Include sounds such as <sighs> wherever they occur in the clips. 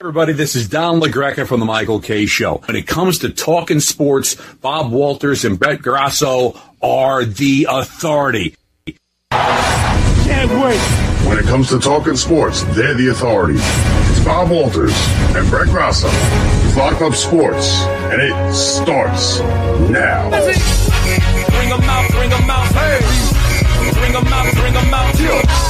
Everybody, this is Don LaGreca from the Michael Kay Show. When it comes to talking sports, Bob Walters and Brett Grasso are the authority. Can't wait. When it comes to talking sports, they're the authority. It's Bob Walters and Brett Grasso. It's Locked Up Sports, and it starts now. Bring them out, bring them out, hey. Bring them out, bring them out, Bring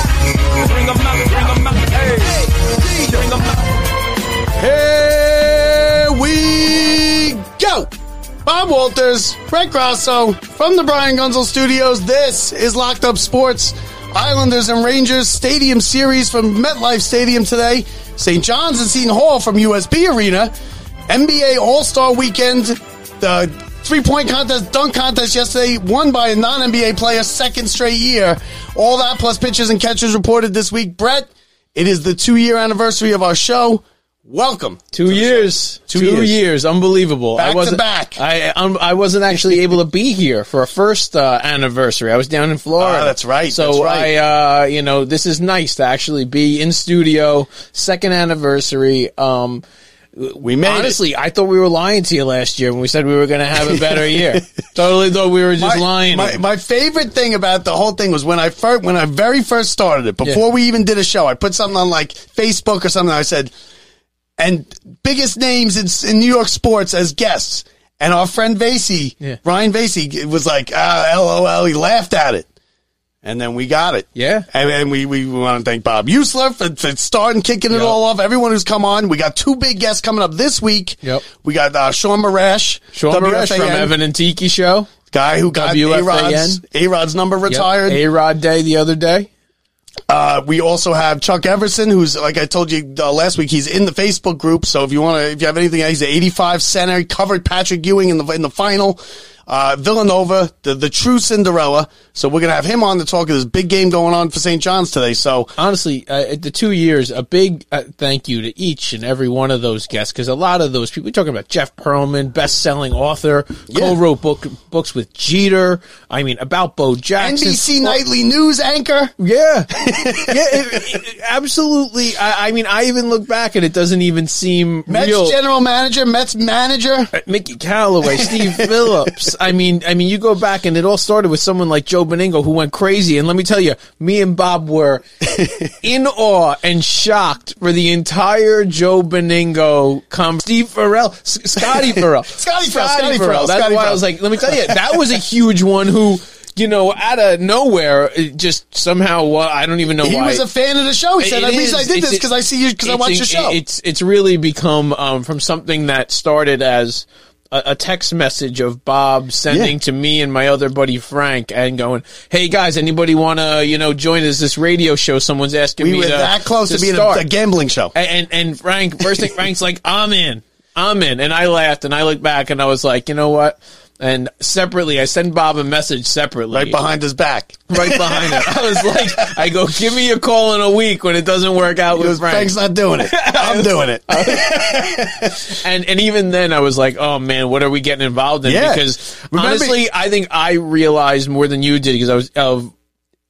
Bob Walters, Brett Grasso from the Brian Gunzel Studios. This is Locked Up Sports. Islanders and Rangers Stadium Series from MetLife Stadium today. St. John's and Seton Hall from UBS Arena. NBA All Star Weekend. The three point contest, dunk contest yesterday, won by a non NBA player, second straight year. All that plus pitchers and catchers reported this week. Brett, it is the two year anniversary of our show. Welcome. Two years. Two Two, years. years. Unbelievable. Back I to wasn't, back. I um, I wasn't actually <laughs> able to be here for a first uh, anniversary. I was down in Florida. Ah, that's right, So that's right. I, uh, you know, this is nice to actually be in studio. Second anniversary. Um, We made it. honestly, I thought we were lying to you last year when we said we were going to have a better year. <laughs> totally thought we were just lying. My, my favorite thing about the whole thing was when I first, when I very first started it, before Yeah. we even did a show, I put something on like Facebook or something. I said, and biggest names in, in New York sports as guests. And our friend Vasey, Yeah. Ryan Vasey, was like, ah, LOL. He laughed at it. And then we got it. Yeah. And, and we, we want to thank Bob Usler for, for starting, kicking it all off. Everyone who's come on. We got two big guests coming up this week. Yep. We got uh, Sean Marash. Sean Marash from Evan and Tiki show. Guy who got. A-Rod's, A-Rod's number retired. A Rod Day the other day. Uh, we also have Chuck Everson, who's like I told you uh, last week, he's in the Facebook group. So if you want to, if you have anything, he's an 85 center. He covered Patrick Ewing in the in the final. Uh, Villanova, the the true Cinderella. So we're gonna have him on to talk of this big game going on for St. John's today. So honestly, uh, the two years, a big uh, thank you to each and every one of those guests because a lot of those people, we're talking about Jeff Pearlman, best-selling author, Yeah. co-wrote book, books with Jeter. I mean, about Bo Jackson. NBC nightly news anchor. Yeah, <laughs> yeah, it- it- absolutely. I, I mean, I even look back and it doesn't even seem Mets real. general manager, Mets manager. Mickey Callaway, Steve <laughs> Phillips. I mean, I mean, you go back and it all started with someone like Joe Benigno who went crazy. And let me tell you, me and Bob were <laughs> in awe and shocked for the entire Joe Benigno come. Steve Farrell, S- Scotty Farrell, <laughs> Scotty Farrell, Scotty Farrell, That's Scotty why I was like, let me tell you, <laughs> that was a huge one who. You know, out of nowhere, it just somehow, uh, I don't even know He why. was a fan of the show. He said, It "The reason I did this because I see you because I watch in- your show." It's it's really become um, from something that started as a, a text message of Bob sending Yeah. to me and my other buddy Frank and going, "Hey guys, anybody want to you know join us this radio show? Someone's asking we me were to, that close to, being a, a gambling show. and, and and Frank first thing Frank's like, "I'm in, I'm in," and I laughed and I looked back and I was like, you know what? And separately, I send Bob a message separately, Right behind his back. right behind it. I was like, I go, give me a call in a week when it doesn't work out with Because Frank. Frank's not doing it. I'm <laughs> doing it. <laughs> and and even then I was like, oh man, what are we getting involved in? Yeah. Because Remember- honestly, I think I realized more than you did because I was of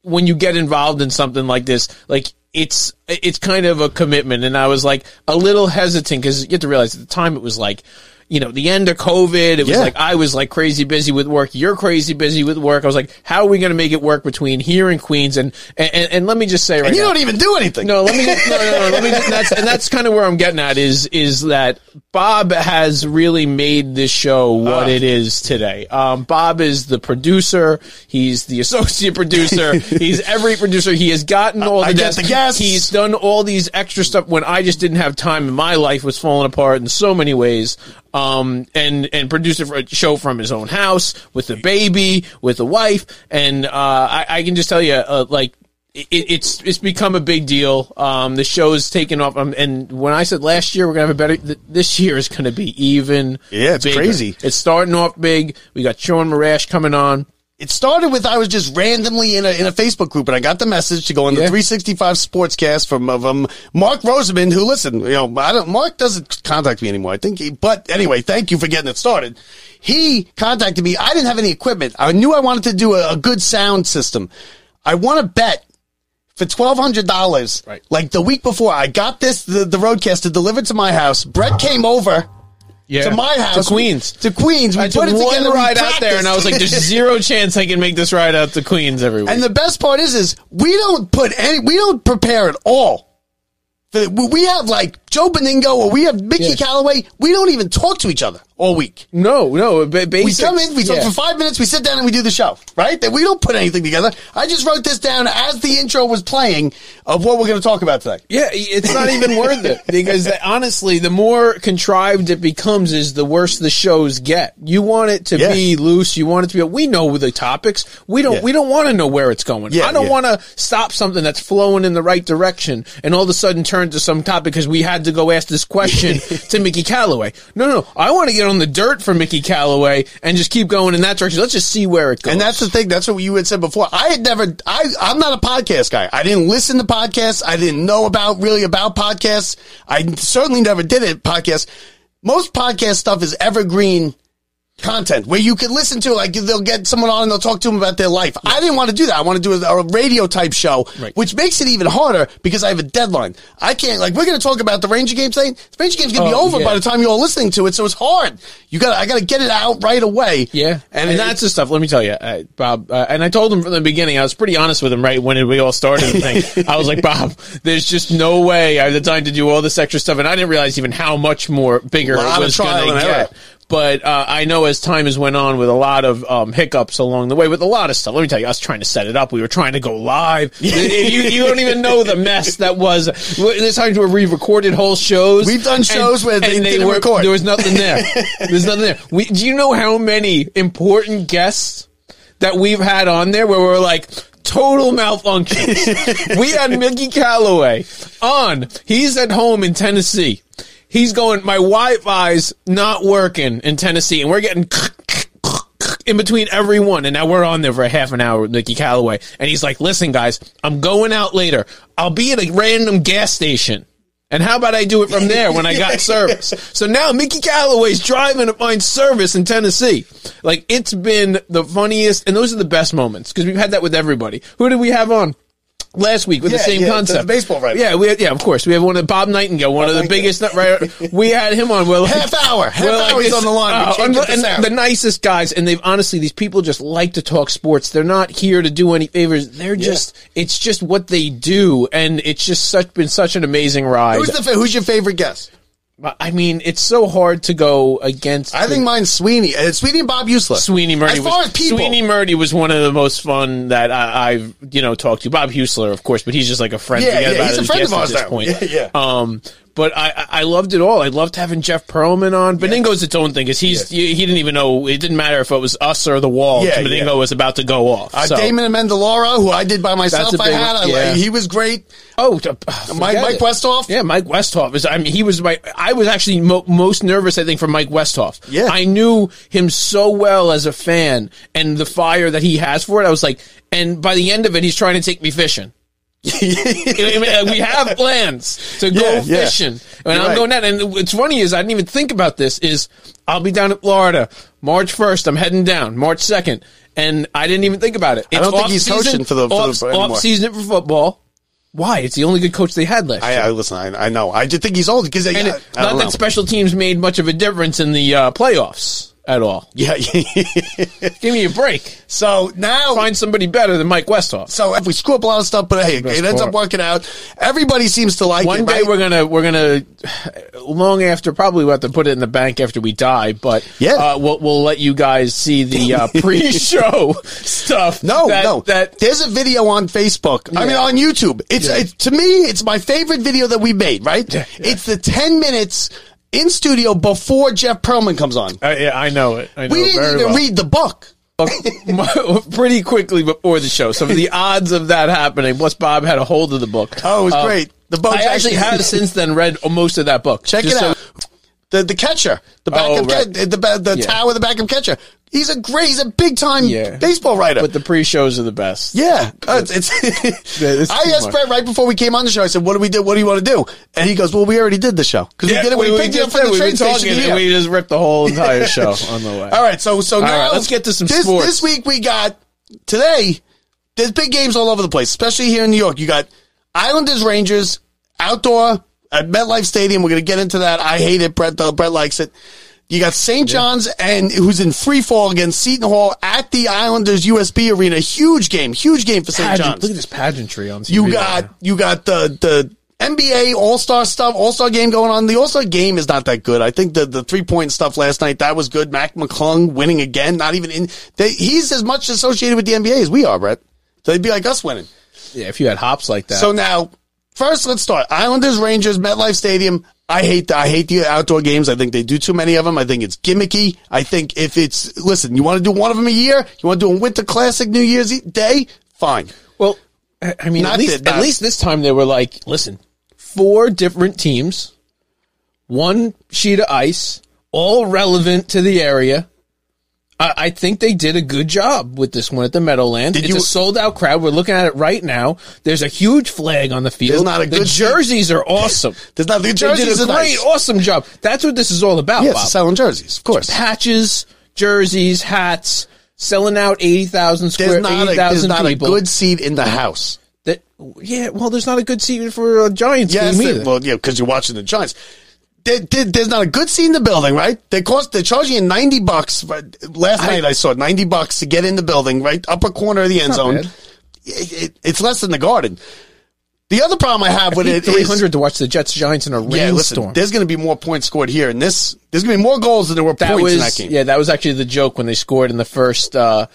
when you get involved in something like this, like it's it's kind of a commitment, and I was like a little hesitant because you have to realize at the time it was like. You know, the end of COVID, it was Yeah. like I was like crazy busy with work. You're crazy busy with work. I was like, how are we going to make it work between here and Queens? And, and, and let me just say right And you now, don't even do anything. no, let me. <laughs> No, no, no. Let me. That's and that's kind of where I'm getting at is is that Bob has really made this show what Ah. it is today. Um, Bob is the producer. He's the <laughs> associate producer. he's every producer. He has gotten all the, I guests. the guests. He's done all these extra stuff when I just didn't have time and my life was falling apart in so many ways. Um, and and produced a show from his own house with a baby, with a wife, and uh, I, I can just tell you, uh, like it, it's it's become a big deal. Um, the show's taken off, um, and when I said last year we're gonna have a better, th- this year is gonna be even. Yeah, it's bigger. crazy. It's starting off big. We got Sean Marash coming on. It started with I was just randomly in a in a Facebook group and I got the message to go on the Yeah. 365 Sportscast from of um, Mark Rosamond, who listen, you know, I don't Mark doesn't contact me anymore. I think he, but anyway, thank you for getting it started. He contacted me. I didn't have any equipment. I knew I wanted to do a, a good sound system. I want to bet for twelve hundred dollars. Right. Like the week before, I got this the, the RODECaster delivered to my house. Brett came over Yeah. to my house To Queens. To Queens, we I took put it one together. we ride out there, and I was like, "There's <laughs> zero chance I can make this ride out to Queens every week." And the best part is, is we don't put any, we don't prepare at all. The- we have like Joe Benigno or we have Mickey Yeah. Callaway. We don't even talk to each other all week. no, no, ba- We come in, we talk yeah. for five minutes, we sit down and we do the show, right? That we don't put anything together. I just wrote this down as the intro was playing of what we're going to talk about today. Yeah, it's not even worth it <laughs> because honestly, the more contrived it becomes, is the worse the shows get. You want it to Yeah. be loose. You want it to be. We know the topics. We don't. We don't want to know where it's going. I don't want to stop something that's flowing in the right direction and all of a sudden turn to some topic because we had to go ask this question <laughs> to Mickey Callaway. No, no, no. I want to get on the dirt for Mickey Callaway and just keep going in that direction. Let's just see where it goes. And that's the thing. That's what you had said before. I had never, I, I'm not a podcast guy. I didn't listen to podcasts. I didn't know about really about podcasts. I certainly never did it podcast. Most podcast stuff is evergreen content where you could listen to like they'll get someone on and they'll talk to them about their life. I didn't want to do that. I want to do a, a radio type show, Right. which makes it even harder because I have a deadline. I can't like we're going to talk about the Ranger game thing The Ranger game's going to Oh, be over yeah. by the time you're all listening to it, so it's hard. You got I got to get it out right away. Yeah, and, it- that's the stuff. Let me tell you, uh, Bob. Uh, and I told him from the beginning. I was pretty honest with him, right when we all started the thing. <laughs> I was like, Bob, there's just no way I have the time to do all this extra stuff, and I didn't realize even how much more bigger it was going to get error. But uh, I know as time has went on with a lot of um, hiccups along the way, with a lot of stuff. Let me tell you, us trying to set it up, we were trying to go live. <laughs> you, you don't even know the mess that was. There's times where we recorded whole shows. We've done shows where they didn't record. There was nothing there. <laughs> There's nothing there. We, do you know how many important guests that we've had on there where we're like total malfunctions? <laughs> we had Mickey Callaway on. He's at home in Tennessee. He's going. My Wi-Fi's not working in Tennessee, and we're getting. In between every one, and now we're on there for a half an hour with Mickey Callaway, and he's like, "Listen, guys, I'm going out later. I'll be at a random gas station." And how about I do it from there when I got <laughs> service? So now Mickey Callaway's driving to find service in Tennessee. Like it's been the funniest, and those are the best moments because we've had that with everybody. Who did we have on? Last week with the same yeah, concept, baseball writer. Yeah, we had, yeah, of course. We have one of Bob Nightingale, one of the biggest. Right, we had him on. Like, Half hour. Half hour he's this- on the line. Uh, can't and the nicest guys, and they've honestly, these people just like to talk sports. They're not here to do any favors. They're just, it's just what they do, and it's just such been such an amazing ride. Who's the fa- who's your favorite guest? I mean, it's so hard to go against. I think mine's Sweeny. Uh, Sweeny and Bob Usler. Sweeny Murti As far was as people, Sweeny Murti was one of the most fun that I, I've you know talked to. Bob Husler, of course, but he's just like a friend. Yeah, Forget yeah, about he's a friend of guest at this now. point. Yeah, Um, but I, I loved it all. I loved having Jeff Pearlman on. Benigno's its own thing because he's he, he didn't even know it didn't matter if it was us or the wall. Yeah, Benigno yeah. was about to go off. uh, So- Damon Amendolara, who I did by myself. I had. I, yeah. He was great. Oh, to, Mike- Mike it. Westhoff? Yeah, Mike Westhoff is. I mean, he was my. I was actually mo- most nervous. I think for Mike Westhoff. Yeah. I knew him so well as a fan, and the fire that he has for it. I was like, and by the end of it, he's trying to take me fishing. We have plans to go Yeah, yeah. fishing, and You're I'm right. going down. And what's funny is I didn't even think about this. Is I'll be down in Florida March 1st. I'm heading down March 2nd, and I didn't even think about it. I don't think he's off-season- coaching for the- for off, anymore. off season for football. Why? It's the only good coach they had last I, year. I listen. I, I know. I just think he's old because I not that know. special teams made much of a difference in the uh, playoffs at all. Yeah. <laughs> Give me a break. so now, Find somebody better than Mike Westhoff. so if we screw up a lot of stuff, but hey, it ends up working out. Everybody seems to like One it. day right? we're gonna we're gonna <sighs> long after probably we'll have to put it in the bank after we die, but Yeah. uh, we'll we'll let you guys see the uh, <laughs> pre-show stuff. No, that, no. that There's a video on Facebook. I mean, on YouTube. It's, Yeah. it's to me, it's my favorite video that we made. Right? Yeah. It's the ten minutes in studio before Jeff Pearlman comes on. uh, yeah, I know it. I know We it didn't even well. read the book. <laughs> pretty quickly before the show. Some of the <laughs> odds of that happening. Plus, Bob had a hold of the book. Oh, it was Uh, great. The book I actually have <laughs> since then read most of that book. Check it so- out. The the catcher, the back Oh, of right. the the, the Yeah. tower, the back of catcher. He's a great, he's a big time Yeah. baseball writer. But the pre-shows are the best. yeah, uh, it's. <laughs> it's I too asked much. Brett right before we came on the show. I said, "What do we do? What do you want to do?" And he goes, "Well, we already did the show because we did it. We, picked you up from the train station." here." and we just ripped the whole entire <laughs> show on the way. All right, so so now right, let's get to some this, sports. This week we got today there's big games all over the place, especially here in New York. You got Islanders, Rangers, outdoor at MetLife Stadium. We're going to get into that. I hate it. Brett, uh, Brett likes it. You got St. John's and who's in free fall against Seton Hall at the Islanders UBS Arena. Huge game, huge game for St. John's. Look at this pageantry on TV. You got now. you got the the NBA All Star stuff, All Star game going on. The All Star game is not that good. I think the the three point stuff last night that was good. Mac McClung winning again, not even in. They, he's as much associated with the NBA as we are, Brett. So they'd be like us winning. yeah. If you had hops like that, So now, first let's start. Islanders, Rangers, MetLife Stadium. I hate the, I hate the outdoor games. I think they do too many of them. I think it's gimmicky. I think if it's listen, you want to do one of them a year, you want to do a Winter Classic New Year's Day, fine. Well, I mean, Not at least, that- at least this time they were like, listen, four different teams, one sheet of ice, all relevant to the area. I, I think they did a good job with this one at the Meadowlands. Did it's you- a sold out crowd. We're looking at it right now. There's a huge flag on the field. There's not a the good- jerseys are awesome. <laughs> There's not the They jerseys did a great, nice. awesome job. That's what this is all about, Yes, selling jerseys, of course. Patches, jerseys, hats, selling out eighty thousand square, There's not, eighty a, there's not a good seat in the house. That yeah, well, there's not a good seat for a Giants Yes, game either. well, yeah, because you're watching the Giants. There, there- there's not a good seat in the building, right? They cost they're charging you ninety bucks. but Last night I saw ninety bucks to get in the building, right upper corner of the end zone. It, it, it's less than the Garden. The other problem I have with it three hundred to watch the Jets Giants in a yeah, listen, rainstorm. there's going to be more points scored here, and this there's going to be more goals than there were that points was in that game. yeah, that was actually the joke when they scored in the first uh,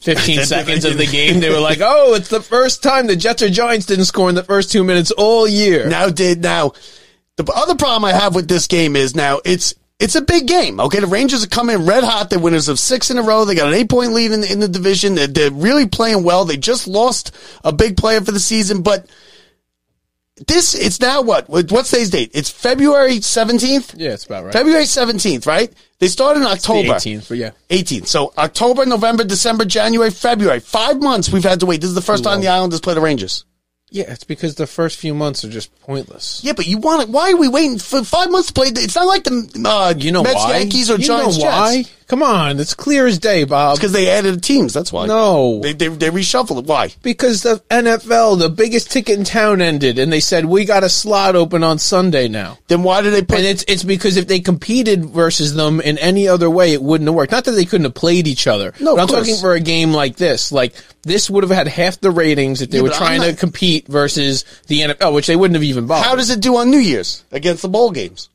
fifteen <laughs> seconds of the game. They were like, "Oh, it's the first time the Jets or Giants didn't score in the first two minutes all year." Now did now the other problem I have with this game is now it's it's a big game. Okay, the Rangers are coming red hot. They're winners of six in a row. They got an eight point lead in the, in the division. They're, they're really playing well. They just lost a big player for the season, but this it's now what? What- What's today's date? It's February seventeenth. yeah, it's about right. February seventeenth, right? They started in October. Eighteenth, but yeah. 18th. So October, November, December, January, February. Five months we've had to wait. This is the first time the Islanders play the Rangers. Yeah, it's because the first few months are just pointless. Yeah, but you want it. Why are we waiting for five months to play? It's not like the uh, You know Mets, why? Yankees, or you Giants. know why? Come on, it's clear as day, Bob. It's Because they added teams. That's why. No. they they, they reshuffled it. Why? Because the NFL, the biggest ticket in town, ended, and they said we got a slot open on Sunday now. Then why did they put? And it's it's because if they competed versus them in any other way, it wouldn't have worked. Not that they couldn't have played each other. No, but I'm course. talking for a game like this. Like this would have had half the ratings if they Yeah, were trying I'm to compete versus the NFL, which they wouldn't have even bothered. how does it do on New Year's against the bowl games?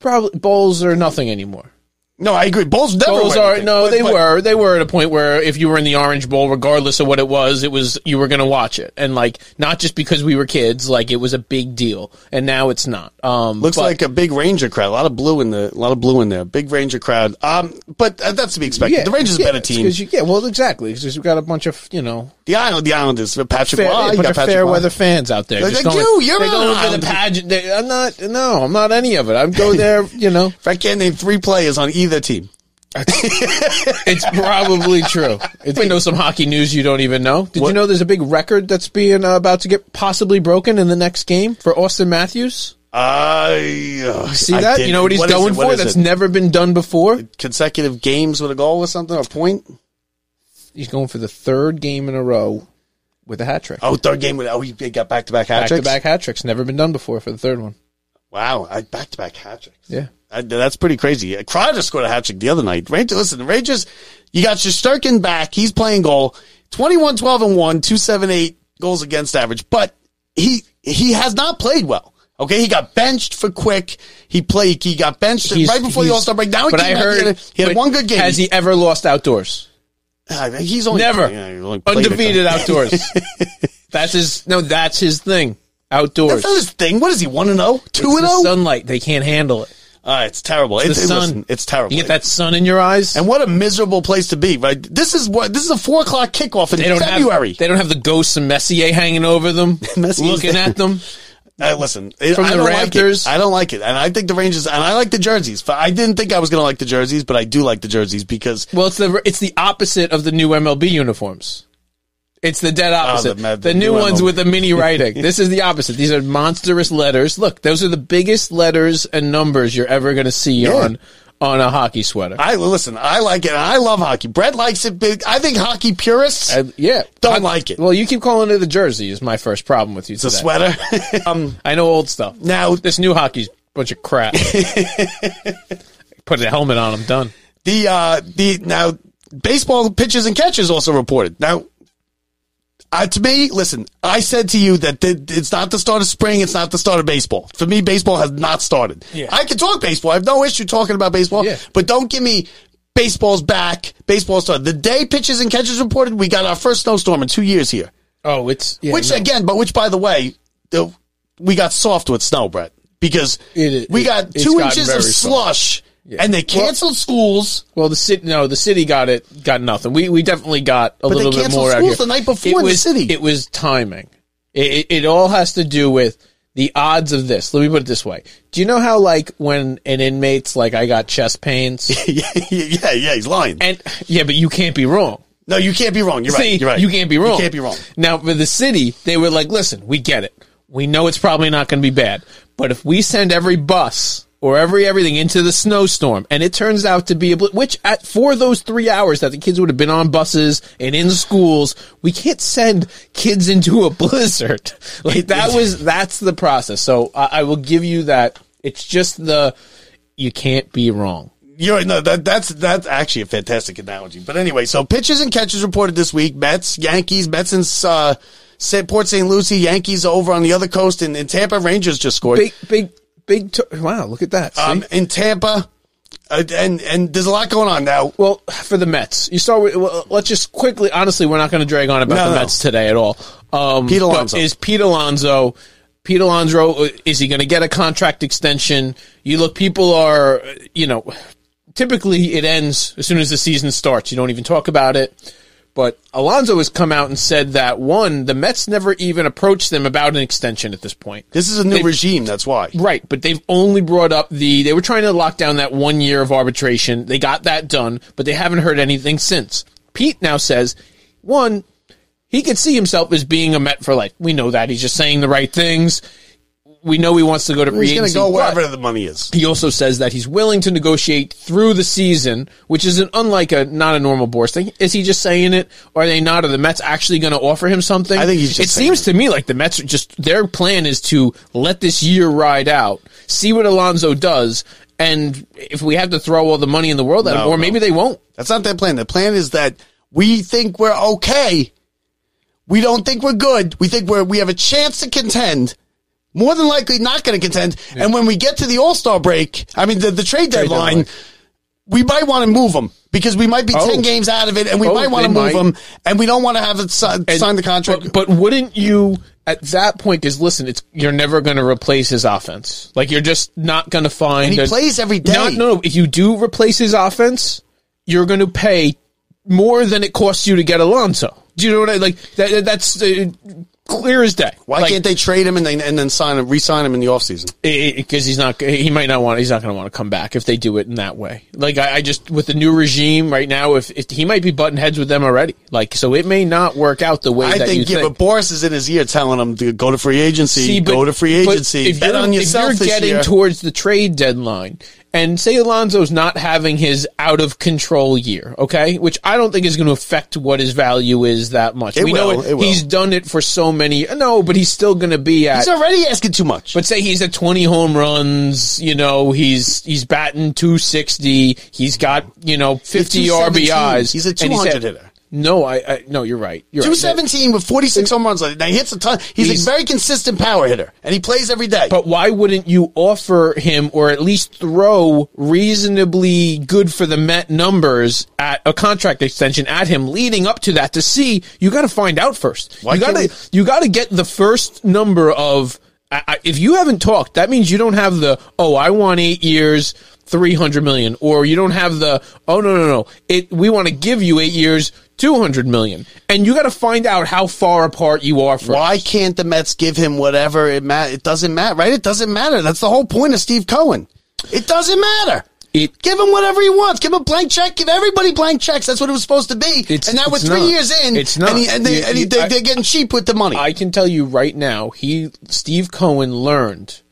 probably bowls are nothing anymore? No, I agree. Bowls never. Were are no, But- they but- were they were at a point where if you were in the Orange Bowl, regardless of what it was, it was you were going to watch it, and like not just because we were kids, like it was a big deal, and now it's not. Um, Looks but- like a big Ranger crowd. A lot of blue in the, a lot of blue in there. Big Ranger crowd. Um, but uh, that's to be expected. the Rangers yeah, are a better team. You, yeah, well, exactly. Because you've got a bunch of you know The Island, the Islanders. Patrick fair, a you got Patrick fair weather fans out there. Like- going, you, you're going for the pageant. They, I'm not. No, I'm not any of it. I'd go there. You know, <laughs> If I can't name three players on either team. <laughs> it's probably true. It's, we know some hockey news you don't even know. Did you know there's a big record that's being uh, about to get possibly broken in the next game for Auston Matthews? I uh, See that? You know what he's What going? What for? That's it? never been done before. consecutive games with a goal or something, a point. He's going for the third game in a row with a hat trick. Oh, third game with oh, he got back to back hat tricks. back to back hat tricks. Never been done before for the third one. Wow, I back to back hat tricks. Yeah. I, that's pretty crazy. Kreider scored a hat trick the other night. Rangers, listen, the Rangers, you got Shesterkin back. He's playing goal. 21, 12, and 1, 278 goals against average. But he he has not played well. Okay, he got benched for quick. He played. He got benched He's- right before the All Star break. Now he but came I back. heard he had, he had one good game. Has he ever lost outdoors? Uh, he's only Never. yeah, he only Undefeated outdoors. <laughs> that's his. No, that's his thing. Outdoors. That's not his thing. What is he? One and zero, two It's and the zero. sunlight. They can't handle it. Uh, it's terrible. The It's, it- sun. listen, it's terrible. You get that sun in your eyes. And what a miserable place to be, right? This is what this is a four o'clock kickoff in they don't February. have. They don't have the ghosts of Messier hanging over them, <laughs> Messier's looking there. at them. Uh, listen, it- From I the don't Raptors? Like it. I don't like it, and I think the Rangers, and I like the jerseys. But I didn't think I was going to like the jerseys, but I do like the jerseys because Well, it's the it's the opposite of the new MLB uniforms. It's the dead opposite. Oh, the- the, the new new ones with the mini writing. this is the opposite. These are monstrous letters. Look, those are the biggest letters and numbers you're ever going to see on on a hockey sweater. I listen. I like it. I love hockey. Brett likes it. Big. I think hockey purists I- yeah, don't I- like it. Well, you keep calling it the jersey. Is my first problem with you. It's today. sweater. <laughs> um, I know old stuff. now This new hockey's a bunch of crap. <laughs> Put a helmet on. I'm done. the uh the now baseball pitches and catches also reported. Now, uh, to me, listen, I said to you that th- it's not the start of spring. It's not the start of baseball. For me, baseball has not started. Yeah. I can talk baseball. I have no issue talking about baseball. Yeah. But don't give me baseball's back. Baseball's started. The day pitches and catches reported, we got our first snowstorm in two years here. Oh, it's yeah, which no. again, but which by the way, the, we got soft with snow, Brett, because It- we got two inches of soft. Slush, and they canceled schools. Well, the city, no, the city got it, got nothing. We we definitely got a But little bit more out schools here. the night before it in the was, city. It was timing. It, it, it all has to do with the odds of this. Let me put it this way: Do you know how, like, when an inmate's like, "I got chest pains," yeah, <laughs> yeah, yeah, he's lying. and yeah, but you can't be wrong. no, you can't be wrong. You're See, right. You're right. You can't be wrong. You can't be wrong. Now, for the city, they were like, listen, we get it. We know it's probably not going to be bad. But if we send every bus or every everything into the snowstorm and it turns out to be a, bl- which at, for those three hours that the kids would have been on buses and in schools, we can't send kids <laughs> into a blizzard. <laughs> Like that was, that's the process. So I, I will give you that. It's just the, you can't be wrong. You're. No, that that's that's actually a fantastic analogy. But anyway, so pitches and catches reported this week: Mets, Yankees, Mets in uh, Port St. Lucie, Yankees over on the other coast, and in Tampa, Rangers just scored. Big, big, big, wow, look at that. Um, in Tampa, uh, and and there's a lot going on now. Well, for the Mets, you start with. Well, let's just quickly. Honestly, we're not going to drag on about No, the no. Mets today at all. Um, Pete but Alonso. is Pete Alonso? Pete Alonso uh, is he going to get a contract extension? You look, people are, you know, typically it ends as soon as the season starts. You don't even talk about it. But Alonso has come out and said that one, the Mets never even approached them about an extension at this point. This is a new They- regime. That's why. Right, but they've only brought up the they were trying to lock down that one year of arbitration. They got that done, but they haven't heard anything since. Pete now says, one, he could see himself as being a Met for life. We know that. He's just saying the right things. We know he wants to go to free He's going to go wherever the money is. he also says that he's willing to negotiate through the season, which is an unlike a not a normal Boras thing. Is he just saying it, or are they not? Are the Mets actually going to offer him something? I think he's just It seems to me like the Mets are just their plan is to let this year ride out, see what Alonso does, and if we have to throw all the money in the world at him, or no. maybe they won't. That's not their plan. The plan is that we think we're okay. We don't think we're good. We think we're we have a chance to contend. More than likely, not going to contend. And when we get to the All Star break, I mean the, the trade, deadline, deadline. we might want to move them because we might be Oh. ten games out of it, and we Oh, might want to move might. them, and we don't want to have it si- sign the contract. But, but wouldn't you at that point? Because listen, it's you're never going to replace his offense. Like you're just not going to find. And he a- plays every day. Not- no, no. If you do replace his offense, you're going to pay more than it costs you to get Alonso. Do you know what I like? That, that's uh, clear as day. Why can't they trade him and then and then sign him, re-sign him in the offseason? Because he's not. He might not want. He's not going to want to come back if they do it in that way. Like I, I just with the new regime right now, if, if he might be butting heads with them already. Like so, it may not work out the way I that think, you yeah, think. but Boras is in his ear telling him to go to free agency, See, but- go to free agency, bet on yourself if you're getting year. towards the trade deadline, and say Alonso's not having his out of control year, okay, which I don't think is going to affect what his value is that much. It we know will, it will. he's done it for so many. No, but he's still going to be at. He's already asking too much. but say he's at 20 home runs, you know, he's he's batting 260, he's got, you know, 50 217. RBIs. He's a and 200 had- hitter. No, I, I no, you're right. You're right. 217 with 46 home runs. Now he hits a ton. He's, He's- a very consistent power hitter, and he plays every day. But why wouldn't you offer him or at least throw reasonably good for the Met numbers at a contract extension at him leading up to that to see you got to find out first. Why you got to you got to get the first number of I, I, if you haven't talked that means you don't have the oh I want 8 years 300 million or you don't have the oh no no no it we want to give you 8 years 200 million and you got to find out how far apart you are from why can't the Mets give him whatever it ma- It doesn't matter, right? It doesn't matter. That's the whole point of Steve Cohen. It doesn't matter. it Give him whatever he wants. Give him a blank check. Give everybody blank checks. That's what it was supposed to be. It's- and now we're three not. years in. It's not. And, he, and, they, You- and he, they, I- they're getting cheap with the money. I can tell you right now, he Steve Cohen learned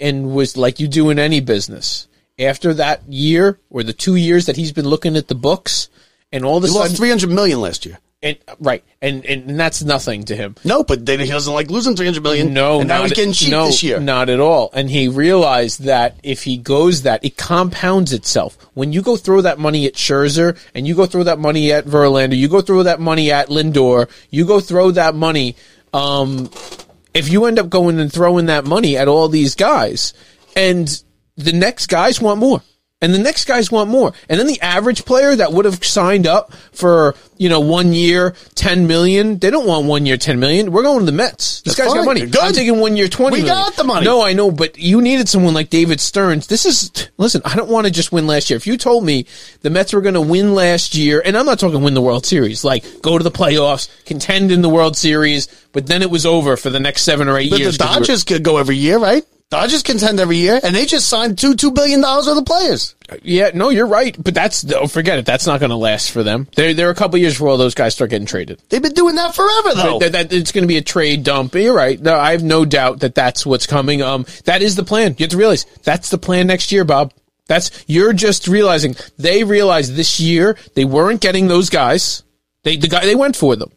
and was like you do in any business after that year or the two years that he's been looking at the books, and all of a He sudden, lost three hundred million last year. and, right, and, and that's nothing to him. No, but then he doesn't like losing three hundred million. No, and now he's getting cheap no, this year. Not at all. And he realized that if he goes that, it compounds itself. When you go throw that money at Scherzer and you go throw that money at Verlander, you go throw that money at Lindor, you go throw that money, um, if you end up going and throwing that money at all these guys and the next guys want more. And the next guys want more. And then the average player that would have signed up for, you know, one year, 10 million, they don't want one year, 10 million. We're going to the Mets. This That's guys got money. Good. I'm taking one year, 20 We million. got the money. No, I know, but you needed someone like David Stearns. This is, listen, I don't want to just win last year. If you told me the Mets were going to win last year, and I'm not talking win the World Series, like go to the playoffs, contend in the World Series, but then it was over for the next seven or eight But years. the Dodgers could go every year, right? Dodgers contend every year, and they just signed two two billion dollars worth of players. Yeah, no, you're right, but that's oh, forget it. That's not going to last for them. There, there are a couple years before all those guys start getting traded. They've been doing that forever, though. That, that it's going to be a trade dump. You're right. No, I have no doubt that that's what's coming. Um, that is the plan. You have to realize that's the plan next year, Bob. That's you're just realizing they realized this year they weren't getting those guys. They the guy they went for them.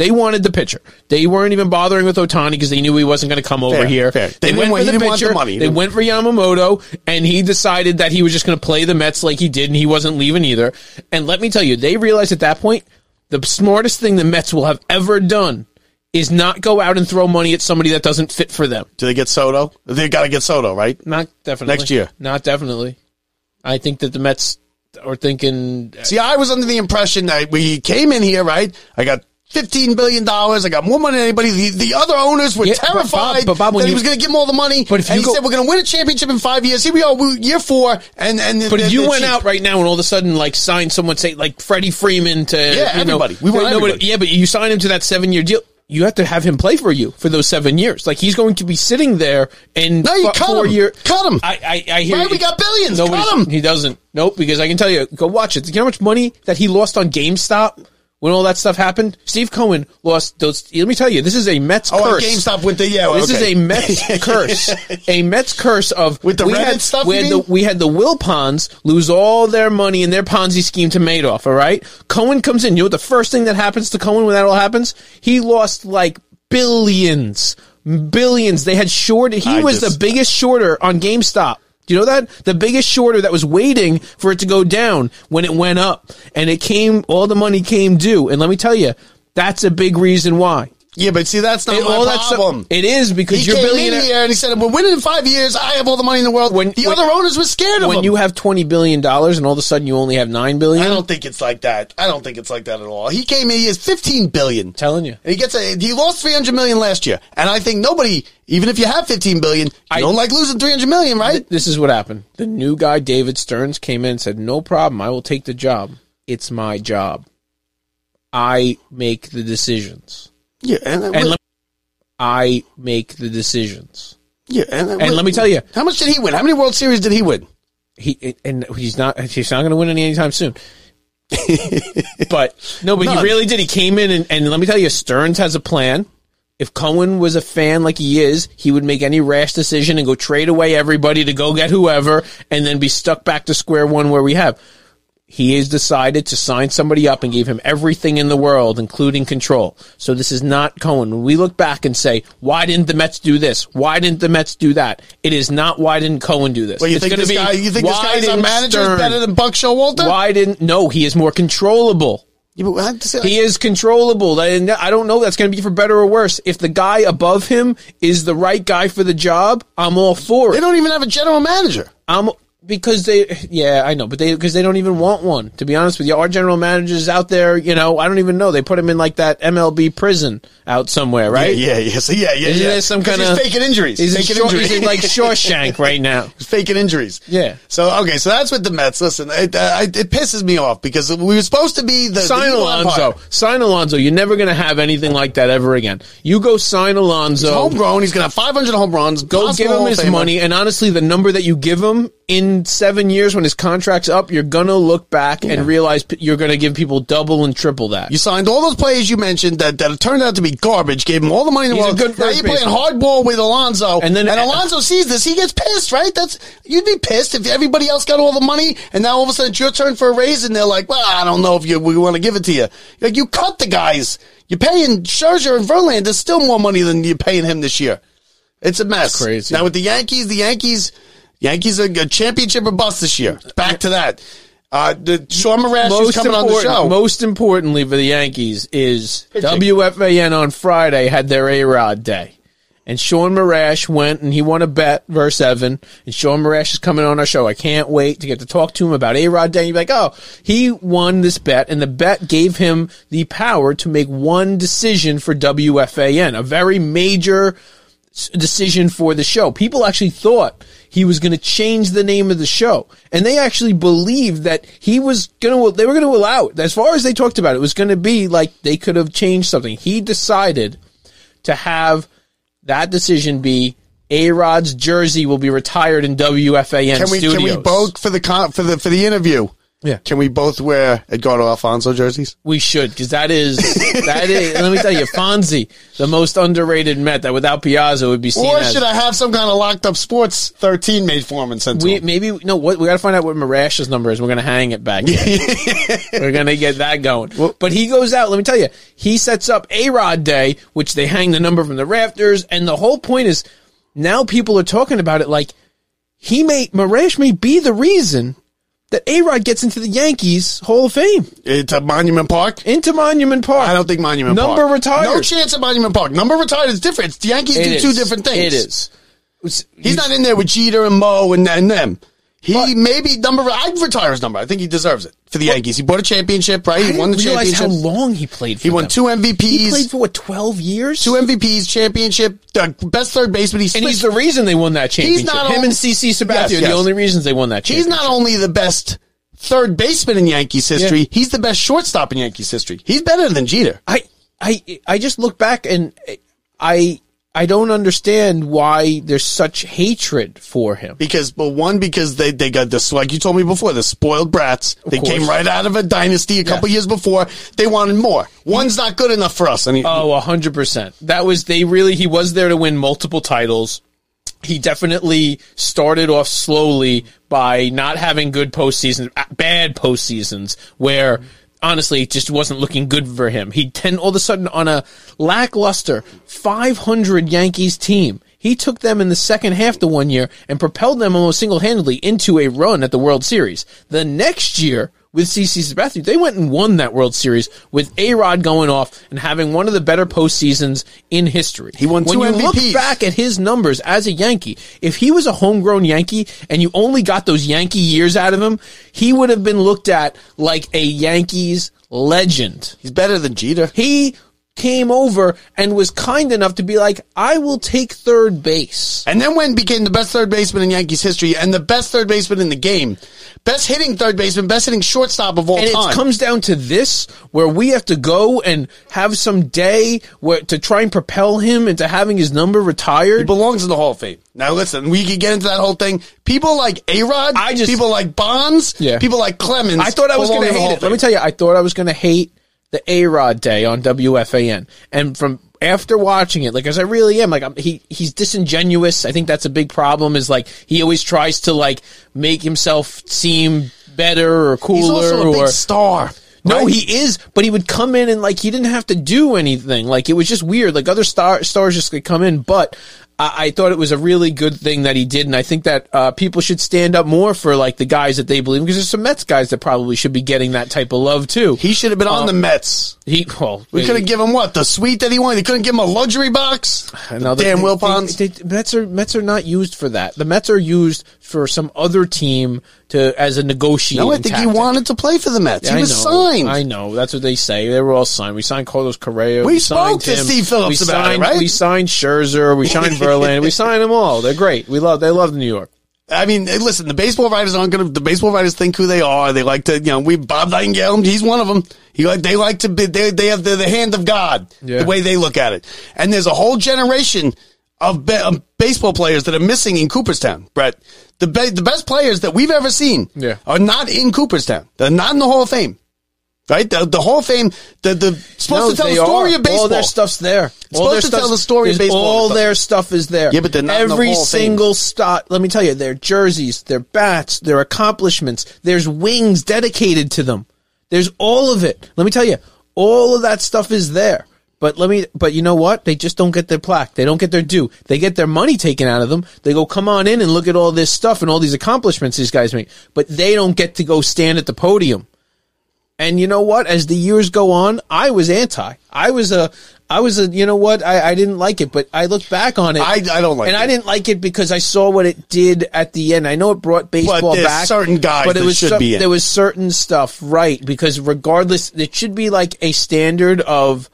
They wanted the pitcher. They weren't even bothering with Ohtani because they knew he wasn't going to come over Fair, here. fair. They They, went for the didn't the pitcher. money. They went for Yamamoto, and he decided that he was just going to play the Mets like he did, and he wasn't leaving either. And let me tell you, they realized at that point the smartest thing the Mets will have ever done is not go out and throw money at somebody that doesn't fit for them. Do they get Soto? They got to get Soto, right? Not definitely Next year. Not definitely. I think that the Mets are thinking. See, I was under the impression that we came in here, right? I got. Fifteen billion dollars. I got more money than anybody. The, the other owners were Yeah, but Bob- terrified but Bob, that he was going to give them all the money. But if and you he go- said we're going to win a championship in five years. Here we are, we, year four, and and But if you went cheap. out right now and all of a sudden like signed someone, say like Freddie Freeman to Yeah, you know- everybody. We want No, but- everybody. yeah, but you sign him to that seven year deal. You have to have him play for you for those seven years. Like he's going to be sitting there and No, you cut four him. year. Cut him. I I, I hear Right, you. we got billions. Nobody's- Cut him. He doesn't. Nope. Because I can tell you, go watch it. Do you know how much money that he lost on GameStop when all that stuff happened? Steve Cohen lost those. Let me tell you, this is a Mets Oh, curse. GameStop with the yeah. This okay. is a Mets <laughs> curse. A Mets curse of With the we Reddit had, stuff, We had, the, we had the Wilpons lose all their money in their Ponzi scheme to Madoff. All right, Cohen comes in. You know what the first thing that happens to Cohen when that all happens? He lost like billions, billions. They had shorted. He I was just- the biggest shorter on GameStop. You know that? The biggest shorter that was waiting for it to go down when it went up. And it came, all the money came due. And let me tell you, that's a big reason why. Yeah, but see, that's not And my all that stuff- problem. it is because he you're came billionaire. in here and he said, "We're winning in five years. I have all the money in the world." When- the when- other owners were scared of when him. you have twenty billion dollars and all of a sudden you only have nine billion. I don't think it's like that. I don't think it's like that at all. He came in. He has fifteen billion. telling you. And he gets a, he lost 300 million last year. And I think nobody, even if you have 15 billion, you I- don't like losing 300 million, right? This is what happened. The new guy, David Stearns, came in and said, "No problem. I will take the job. It's my job. I make the decisions, Yeah. And, uh, and let, I make the decisions." yeah, and, uh, and let me tell you- How much did he win? How many World Series did he win? He and he's not. He's not going to win any anytime soon. <laughs> but no, but None. he really did. He came in and, and let me tell you, Stearns has a plan. If Cohen was a fan like he is, he would make any rash decision and go trade away everybody to go get whoever, and then be stuck back to square one where we have. He has decided to sign somebody up and gave him everything in the world, including control. So this is not Cohen. When we look back and say, why didn't the Mets do this? Why didn't the Mets do that? It is not why didn't Cohen do this. Well, you It's think this be, guy, you think this guy's our didn't manager is better than Buck Showalter? Why didn't no? He is more controllable. Yeah, I say- He is controllable, and I don't know. That's going to be for better or worse. If the guy above him is the right guy for the job, I'm all for it. they don't even have a general manager. I'm because they, yeah, I know, but they because they don't even want one. To be honest with you, our general managers out there, you know, I don't even know. They put him in like that MLB prison out somewhere, right? Yeah, yeah, yeah. So yeah, yeah, Isn't yeah. there some kind of he's faking injuries? He's, in faking Shaw- injuries. he's in like Shawshank <laughs> right now. He's faking injuries. Yeah. So okay, so that's with the Mets. Listen, it, uh, it, pisses me off because we were supposed to be the Sign the evil Alonso. Sign Alonso. You're never going to have anything like that ever again. You go sign Alonso. Homegrown. He's gonna have 500 home runs. Go give him his money, and honestly, the number that you give him in in seven years when his contract's up, you're gonna look back and realize you're gonna give people double and triple that. You signed all those players you mentioned that, that turned out to be garbage. Gave him all the money in the He's world. good now you're playing hardball with Alonso, And then- and Alonso sees this. He gets pissed, right? That's you'd be pissed if everybody else got all the money, and now all of a sudden it's your turn for a raise, and they're like, "Well, I don't know if you we want to give it to you." Like you cut the guys. You're paying Scherzer and Verlander still more money than you're paying him this year. It's a mess. Crazy. Now with the Yankees, the Yankees, Yankees are a championship or bust this year. Back to that. Uh, the Sean Marash is coming on the show. most importantly for the Yankees is Pitching. WFAN on Friday had their A Rod day. And Sean Marash went and he won a bet verse Evan. And Sean Marash is coming on our show. I can't wait to get to talk to him about A Rod Day. And you're like, oh, he won this bet, and the bet gave him the power to make one decision for WFAN, a very major decision for the show. People actually thought he was going to change the name of the show, and they actually believed that he was going to. They were going to allow it. As far as they talked about it, it was going to be like they could have changed something. He decided to have that decision be. A Rod's jersey will be retired in WFAN Can we studios. can we both for the for the for the interview? Yeah. Can we both wear Edgardo Alfonzo jerseys? We should, because that is that is. let me tell you, Fonzie, the most underrated Met that without Piazza would be seen Or as. should I have some kind of locked up sports thirteen made for him and sent to We him? maybe no. What we got to find out what Marash's number is. We're gonna hang it back. <laughs> We're gonna get that going. But he goes out. Let me tell you, he sets up a Rod Day, which they hang the number from the rafters, and the whole point is now people are talking about it like he may Marash may be the reason that A Rod gets into the Yankees Hall of Fame It's a Monument Park. into Monument Park. I don't think Monument number Park. Number retired. No chance at Monument Park. Number retired is different. It's the Yankees It do is. two different things. It is. It's- He's not in there with Jeter and Mo and, and them. He maybe number. I'd retire his number. I think he deserves it for the Yankees. He bought a championship, right? He won the realize championship. how long he played. For He won them. two MVPs. He played for what twelve years. two MVPs, championship, the best third baseman. He's and he's the reason they won that championship. He's not Him only- and CC Sabathia Yes, are the yes. only reasons they won that championship. He's not only the best third baseman in Yankees history, he's the best shortstop in Yankees history. He's better than Jeter. I I I just look back and I I don't understand why there's such hatred for him. Because, but one, because they, they got this, like you told me before, the spoiled brats. They course. came right out of a dynasty a couple years before. They wanted more. One's not good enough for us. And he, Oh, a hundred percent. That was they really. He was there to win multiple titles. He definitely started off slowly by not having good postseasons, uh, bad postseasons, where honestly it just wasn't looking good for him. He ten all of a sudden on a lackluster 500 Yankees team. He took them in the second half the one year and propelled them almost single handedly into a run at the World Series. The next year with CC Sabathia, they went and won that World Series with A Rod going off and having one of the better postseasons in history. He won when two you MVPs. look back at his numbers as a Yankee, if he was a homegrown Yankee and you only got those Yankee years out of him, he would have been looked at like a Yankees legend. he's better than Jeter. He came over and was kind enough to be like, I will take third base. And then when became the best third baseman in Yankees history and the best third baseman in the game, best hitting third baseman, best hitting shortstop of all And time. it comes down to this, where we have to go and have some day where to try and propel him into having his number retired. he belongs in the Hall of Fame. Now listen, we could get into that whole thing. People like A-Rod, I just- people like Bonds, Yeah. people like Clemens. I thought I was going to hate it. Let me tell you, I thought I was going to hate the A Rod Day on WFAN, and from after watching it, like as I really am, like I'm, he he's disingenuous. I think that's a big problem. Is like he always tries to like make himself seem better or cooler He's also a or big star. No, right? he is, but he would come in and like he didn't have to do anything. Like it was just weird. Like other star stars just could come in, but I, I thought it was a really good thing that he did, and I think that uh, people should stand up more for like the guys that they believe because there's some Mets guys that probably should be getting that type of love too. He should have been on the Mets. He well, We could have given him what the suite that he wanted. They couldn't give him a luxury box. Another- Damn, Will they- they- they- Mets are Mets are not used for that. The Mets are used for some other team to as a negotiating. no, I think he wanted to play for the Mets. I he was know, signed. I know. That's what they say. They were all signed. We signed Carlos Correa. We signed spoke to him. Steve Phillips we about it, signed, right? We signed Scherzer. We signed <laughs> Verlander. we signed them all. They're great. We love. They love New York. I mean, listen, the baseball writers aren't going to, the baseball writers think who they are. They like to, you know, we, Bob Nightingale, he's one of them. He like, they like to be, they, they have the, the hand of God, Yeah. the way they look at it. And there's a whole generation of, of baseball players that are missing in Cooperstown, Brett. The be- the best players that we've ever seen Yeah. are not in Cooperstown. They're not in the Hall of Fame. Right? The, the Hall of Fame, the, the supposed No, to tell the story are. of baseball. All their stuff's there. all supposed to tell the story of baseball. All their stuff is there. Yeah, but they're not in the Every Hall of Fame. single stop. Let me tell you, their jerseys, their bats, their accomplishments. There's wings dedicated to them. There's all of it. Let me tell you, all of that stuff is there. But let me. But you know what? They just don't get their plaque. They don't get their due. They get their money taken out of them. They go, come on in and look at all this stuff and all these accomplishments these guys make. But they don't get to go stand at the podium. And you know what? As the years go on, I was anti. I was a, I was a, you know what? I, I didn't like it, but I look back on it. I- I don't like and it. And I didn't like it because I saw what it did at the end. I know it brought baseball there's back. certain guys but it was should cer- be in. there was certain stuff, right? Because regardless, it should be like a standard of,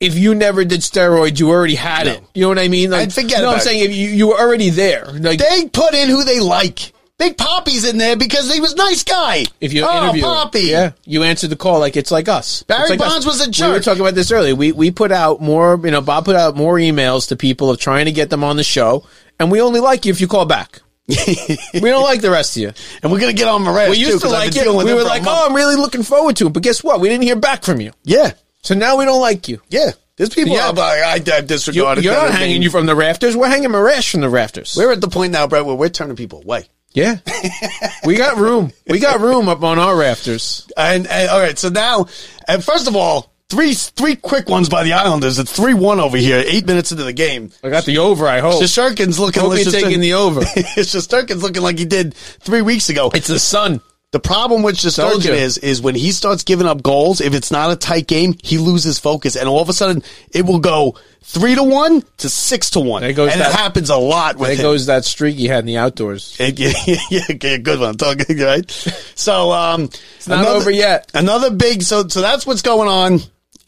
if you never did steroids, you already had it. You know what I mean? Like, forget You know what I'm saying? If you, you were already there. Like, They put in who they like. Big Poppy's in there because he was a nice guy. If you oh, interview, Poppy. yeah, you answer the call like it's like us. Barry like Bonds was a jerk. We were talking about this earlier. We we put out more, you know, Bob put out more emails to people of trying to get them on the show, and we only like you if you call back. <laughs> we don't like the rest of you. And we're gonna get on Marash We used to 'cause I've like it. We were like, oh, I'm really looking forward to it. But guess what? We didn't hear back from you. yeah, So now we don't like you. yeah. There's people Yeah. Like, I, I You, disregarded. you're not hanging you from the rafters. We're hanging Marash from the rafters. We're at the point now, Brett, where we're turning people away. yeah, <laughs> we got room. We got room up on our rafters. And, and all right, so now, and first of all, three three quick ones by the Islanders. It's three one over here. Eight minutes into the game. I got the over. I hope. Shesterkin's looking. Hope like you're taking the over. <laughs> Shesterkin's looking like he did three weeks ago. It's the sun. The problem with Shesterkin is, is when he starts giving up goals, if it's not a tight game, he loses focus, and all of a sudden it will go three to one to six to one, There goes and that- it happens a lot with There him. goes that streak he had in the outdoors. <laughs> yeah, yeah, yeah, good one. Talking <laughs> right. So, um, it's not over yet. Another big. So, so that's what's going on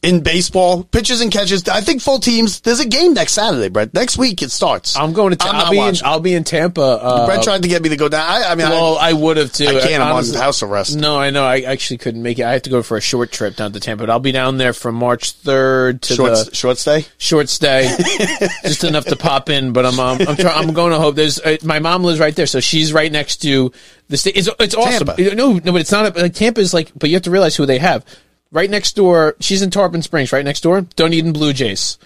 in baseball. Pitches and catches. I think full teams. There's a game next Saturday, Brett. Next week it starts. I'm going to. I'm I'll be. In. I'll be in Tampa. Uh, Brett tried to get me to go down. I, I mean, well, I, I would have too. I can't. I'm on house arrest. No, I know. I actually couldn't make it. I have to go for a short trip down to Tampa. But I'll be down there from March 3rd to short, the short stay. short stay, <laughs> just enough to pop in. But I'm um, I'm try, I'm going to hope there's uh, my mom lives right there, so she's right next to the state. It's it's awesome. Tampa. No, no, but it's not a, like Tampa is like. But you have to realize who they have right next door. She's in Tarpon Springs, right next door. Dunedin Blue Jays.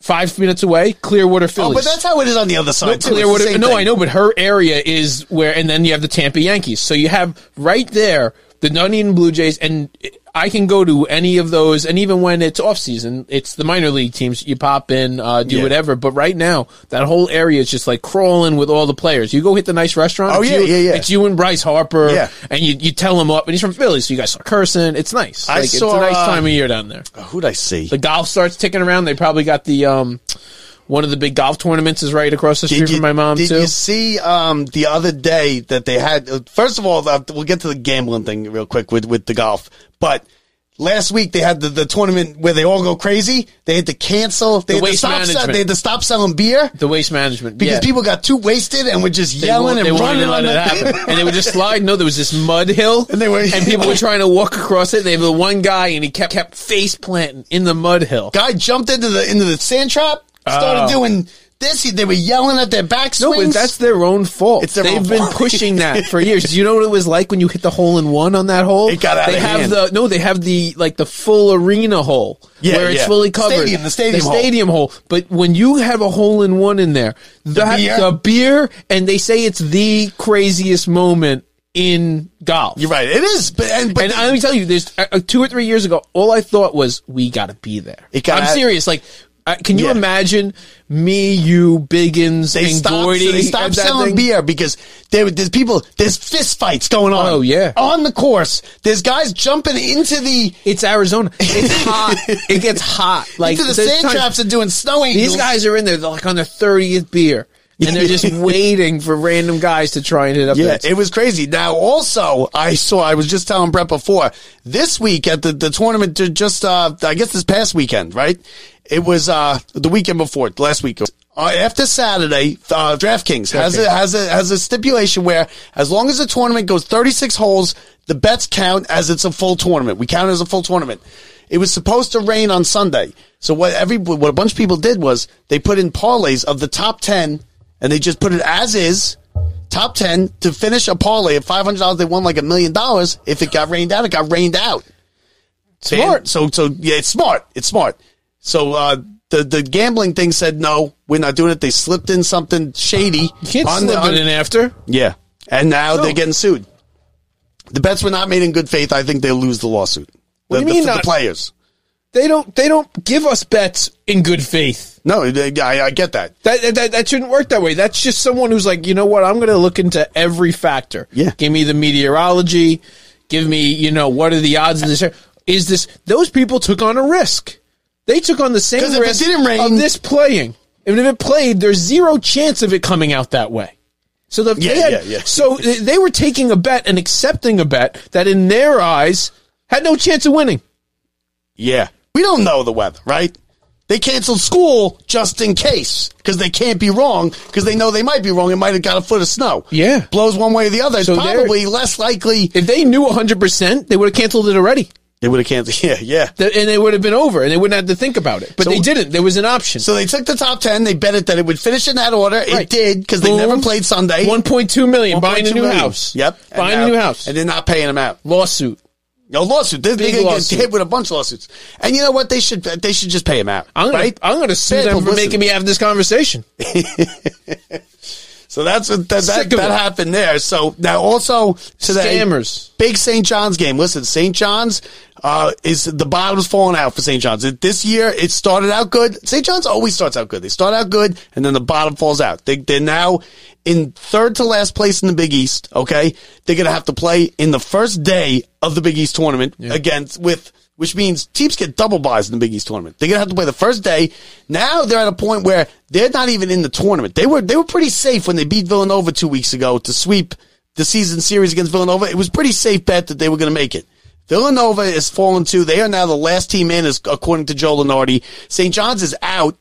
Five minutes away, Clearwater Phillies. Oh, but that's how it is on the other side. too. Clearwater. No, thing. I know, but her area is where, and then you have the Tampa Yankees. So you have right there the Dunedin Blue Jays, and I can go to any of those. And even when it's off season, it's the minor league teams. You pop in, uh, do Yeah. whatever. But right now, that whole area is just like crawling with all the players. You go hit the nice restaurant. Oh, it's yeah, you, yeah, yeah. It's you and Bryce Harper. Yeah. and you you tell him up, and he's from Philly, so you guys start cursing. It's nice. I Like, it's saw, a nice uh, time of year down there. Who'd I see? The golf starts ticking around. They probably got the um. One of the big golf tournaments is right across the street from my mom did too. you see um, the other day that they had? uh, First of all, uh, we'll get to the gambling thing real quick with with the golf. But last week they had the, the tournament where they all go crazy. They had to cancel. They, The had, to stop management. they had to stop selling beer The waste management because yeah. people got too wasted and were just They yelling and running on it happen. and they would <laughs> just slide. No, there was this mud hill, And they were- and people were trying to walk across it. They have the one guy, and he kept kept face planting in the mud hill. Guy jumped into the into the sand trap, started Oh. doing this. They were yelling at their backswings. No, but that's their own fault. It's their They've own been fault. pushing that for <laughs> years. Do you know what it was like when you hit the hole in one on that hole? It got out They of have hand. the no. They have the like the full arena hole Yeah, where it's yeah. fully covered. Stadium, the stadium hole. stadium hole. But when you have a hole in one in there, that, beer? the beer, and they say it's the craziest moment in golf. You're right. It is, but and, but and let me tell you, there's uh, uh, two or three years ago, all I thought was we got to be there. It gotta- I'm serious. Like, uh, can you Yeah. imagine me, you, Biggins, They and stopped, Gordy? they stopped selling thing? beer because there, there's people, there's fist fights going on. Oh, yeah. On the course. There's guys jumping into the, It's Arizona. It's hot. it gets hot. <laughs> Like into the sand times- traps and doing snow angels. These guys are in there. They're like on their thirtieth beer, and they're just <laughs> waiting for random guys to try and hit up. Yeah, it was crazy. Now, also, I saw, I was just telling Brett before, this week at the, the tournament, ju- just, uh, I guess this past weekend, right? It was, uh, the weekend before, last week. Uh, after Saturday, uh, DraftKings has a, has a, has a stipulation where as long as the tournament goes 36 holes, the bets count as it's a full tournament. We count it as a full tournament. it was supposed to rain on Sunday. So what every what a bunch of people did was they put in parlays of the top ten, and they just put it as is. Top ten to finish a parlay at five hundred dollars. They won like a million dollars. If it got rained out, it got rained out. Smart. So so yeah, it's smart. It's smart. So uh, the the gambling thing said no, we're not doing it. They slipped in something shady. You can't on slip the- on- it in after. Yeah, and now No. they're getting sued. The bets were not made in good faith. I think they'll lose the lawsuit. What the, do you mean the, the players? They don't. They don't give us bets in good faith. No, they- I, I get that. That, that that shouldn't work that way. That's just someone who's like, you know what? I'm going to look into every factor. Yeah. Give me the meteorology. Give me, you know, what are the odds of this? Is this? Those people took on a risk. They took on the same if it risk didn't rain- of this playing. And if it played, there's zero chance of it coming out that way. So the, Yeah, they had, yeah, yeah. so they were taking a bet and accepting a bet that in their eyes had no chance of winning. Yeah, we don't know the weather, right? They canceled school just in case because they can't be wrong because they know they might be wrong. It might have got a foot of snow. Yeah. blows one way or the other. It's So they're- probably less likely If they knew 100%, they would have canceled it already. They would have canceled. <laughs> Yeah, yeah. Th- and it would have been over, and they wouldn't have to think about it. But So- they didn't. There was an option. So they took the top ten. They bet it that it would finish in that order. It did because they never played Sunday. One point two million buying a new million. house. Yep, buying now- a new house. and they're not paying them out. Lawsuit. No lawsuit. They're, they're gonna lawsuit. get hit with a bunch of lawsuits. And you know what? They should they should just pay him out. I'm gonna right? I'm gonna sue them for making me have this conversation. <laughs> So that's what that, that, that happened there. So now also today, Scammers. big St. John's game. Listen, St. John's uh, is the bottom's falling out for St. John's. It- This year it started out good. St. John's always starts out good. They start out good and then the bottom falls out. They, they're now in third to last place in the Big East. Okay, they're gonna have to play in the first day of the Big East tournament against with. Which means teams get double byes in the Big East tournament. They're gonna have to play the first day. Now they're at a point where they're not even in the tournament. They were they were pretty safe when they beat Villanova two weeks ago to sweep the season series against Villanova. It was pretty safe bet that they were to make it. Villanova is fallen too. They are now the last team in, as according to Joe Lunardi. St. John's is out.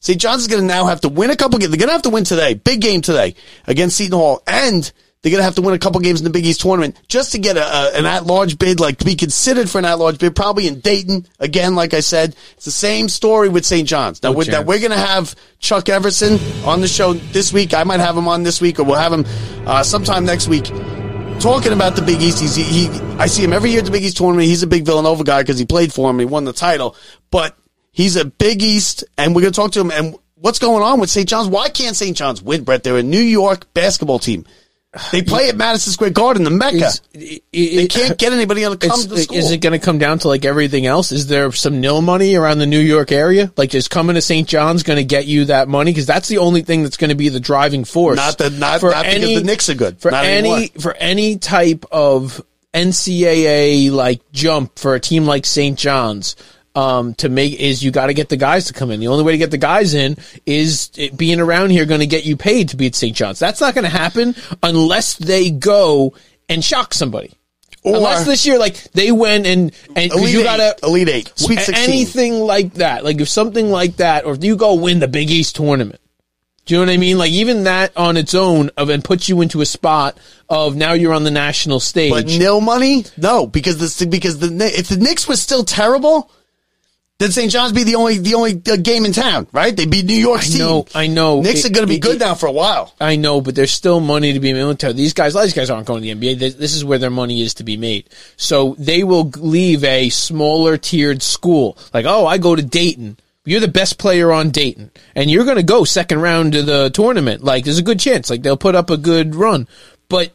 St. John's is going to now have to win a couple games. They're going to have to win today. Big game today against Seton Hall. And they're going to have to win a couple games in the Big East tournament just to get a, a, an at-large bid, like to be considered for an at-large bid, probably in Dayton. Again, like I said, it's the same story with St. John's. Now, No with that, we're going to have Chuck Everson on the show this week. I might have him on this week or we'll have him uh, sometime next week talking about the Big East. He's, he, he, I see him every year at the Big East tournament. He's a big Villanova guy because he played for him. He won the title, but he's a Big East, and we're going to talk to him. And what's going on with St. John's? Why can't St. John's win, Brett? They're a New York basketball team. They play at Madison Square Garden, the Mecca. Is- they can't get anybody to come to the school. Is it going to come down to like everything else? Is there some nil money around the New York area? Like, is coming to St. John's going to get you that money? Because that's the only thing that's going to be the driving force. Not the- not- not because the Knicks are good. for Not any anymore. for any type of NCAA like jump for a team like St. John's. Um, to make is you got to get the guys to come in. The only way to get the guys in is being around here going to get you paid to be at St. John's. That's not going to happen unless they go and shock somebody. Or- unless this year, like they went and and you got to Elite Eight. Sweet 16. anything like that. Like if something like that, or if you go win the Big East tournament. Do you know what I mean? Like even that on its own of and puts you into a spot of now you're on the national stage. But nil money? No, because this because the if the Knicks was still terrible, then St. John's be the only the only uh, game in town, right? They beat New York's I team. know, I know. Knicks It- are going to be it- good it- now for a while. I know, but there's still money to be made. These guys, a lot of these guys aren't going to the NBA. This, this is where their money is to be made. So they will leave a smaller tiered school. Like, oh, I go to Dayton. You're the best player on Dayton, and you're going to go second round to the tournament. Like, there's a good chance. Like, they'll put up a good run. But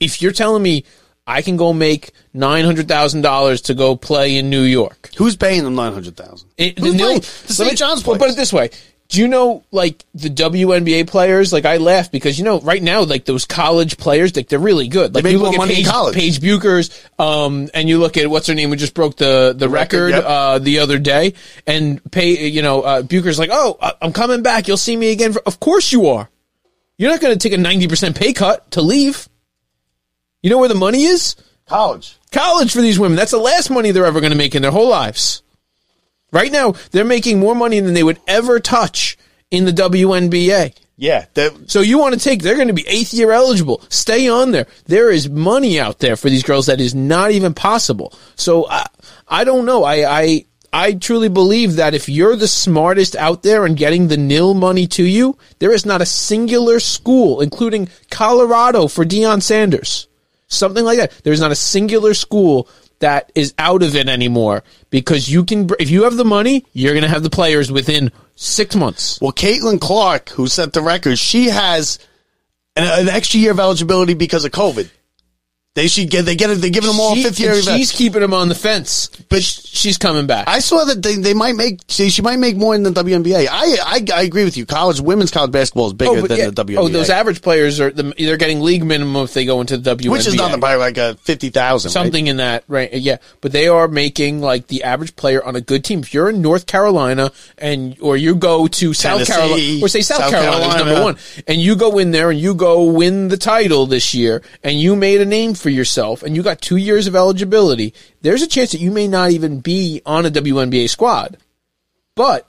if you're telling me I can go make nine hundred thousand dollars to go play in New York, Who's paying them nine hundred thousand? it, Who's the nil- playing? The let St. me- John's players. put it this way. Do you know like the WNBA players? Like I laugh because you know right now like those college players like they're really good. Like make you look at money in Paige, college. Paige Bueckers, um, and you look at what's her name who just broke the the record, record, yep. uh, the other day, and pay you know uh, Bueckers like, oh, I'm coming back. You'll see me again. For, of course you are. You're not going to take a ninety percent pay cut to leave. You know where the money is? College. college for these women. That's the last money they're ever going to make in their whole lives. Right now, they're making more money than they would ever touch in the WNBA. Yeah, that, So you want to take, they're going to be eighth year eligible. Stay on there. There is money out there for these girls that is not even possible. So I, I don't know. I, I, I truly believe that if you're the smartest out there and getting the nil money to you, there is not a singular school, including Colorado for Deion Sanders, something like that. There's not a singular school that is out of it anymore because you can, if you have the money, you're going to have the players within six months. well, Caitlin Clark, who set the record, she has an, an extra year of eligibility because of COVID. They should get they get it. They giving them all She- fifth year. and she's keeping them on the fence, but she's coming back. I saw that they, they might make she, she might make more than the WNBA. I, I I agree with you. College women's college basketball is bigger oh, but than yeah. the WNBA. Oh, those average players are the, they're getting league minimum if they go into the WNBA, which is nothing by like a fifty thousand. something in that right. Yeah, but they are making like the average player on a good team. If you're in North Carolina and or you go to South Tennessee, Carolina or say South, South Carolina, is Carolina. number one, and you go in there and you go win the title this year, and you made a name for yourself, and you got two years of eligibility. There's a chance that you may not even be on a WNBA squad, but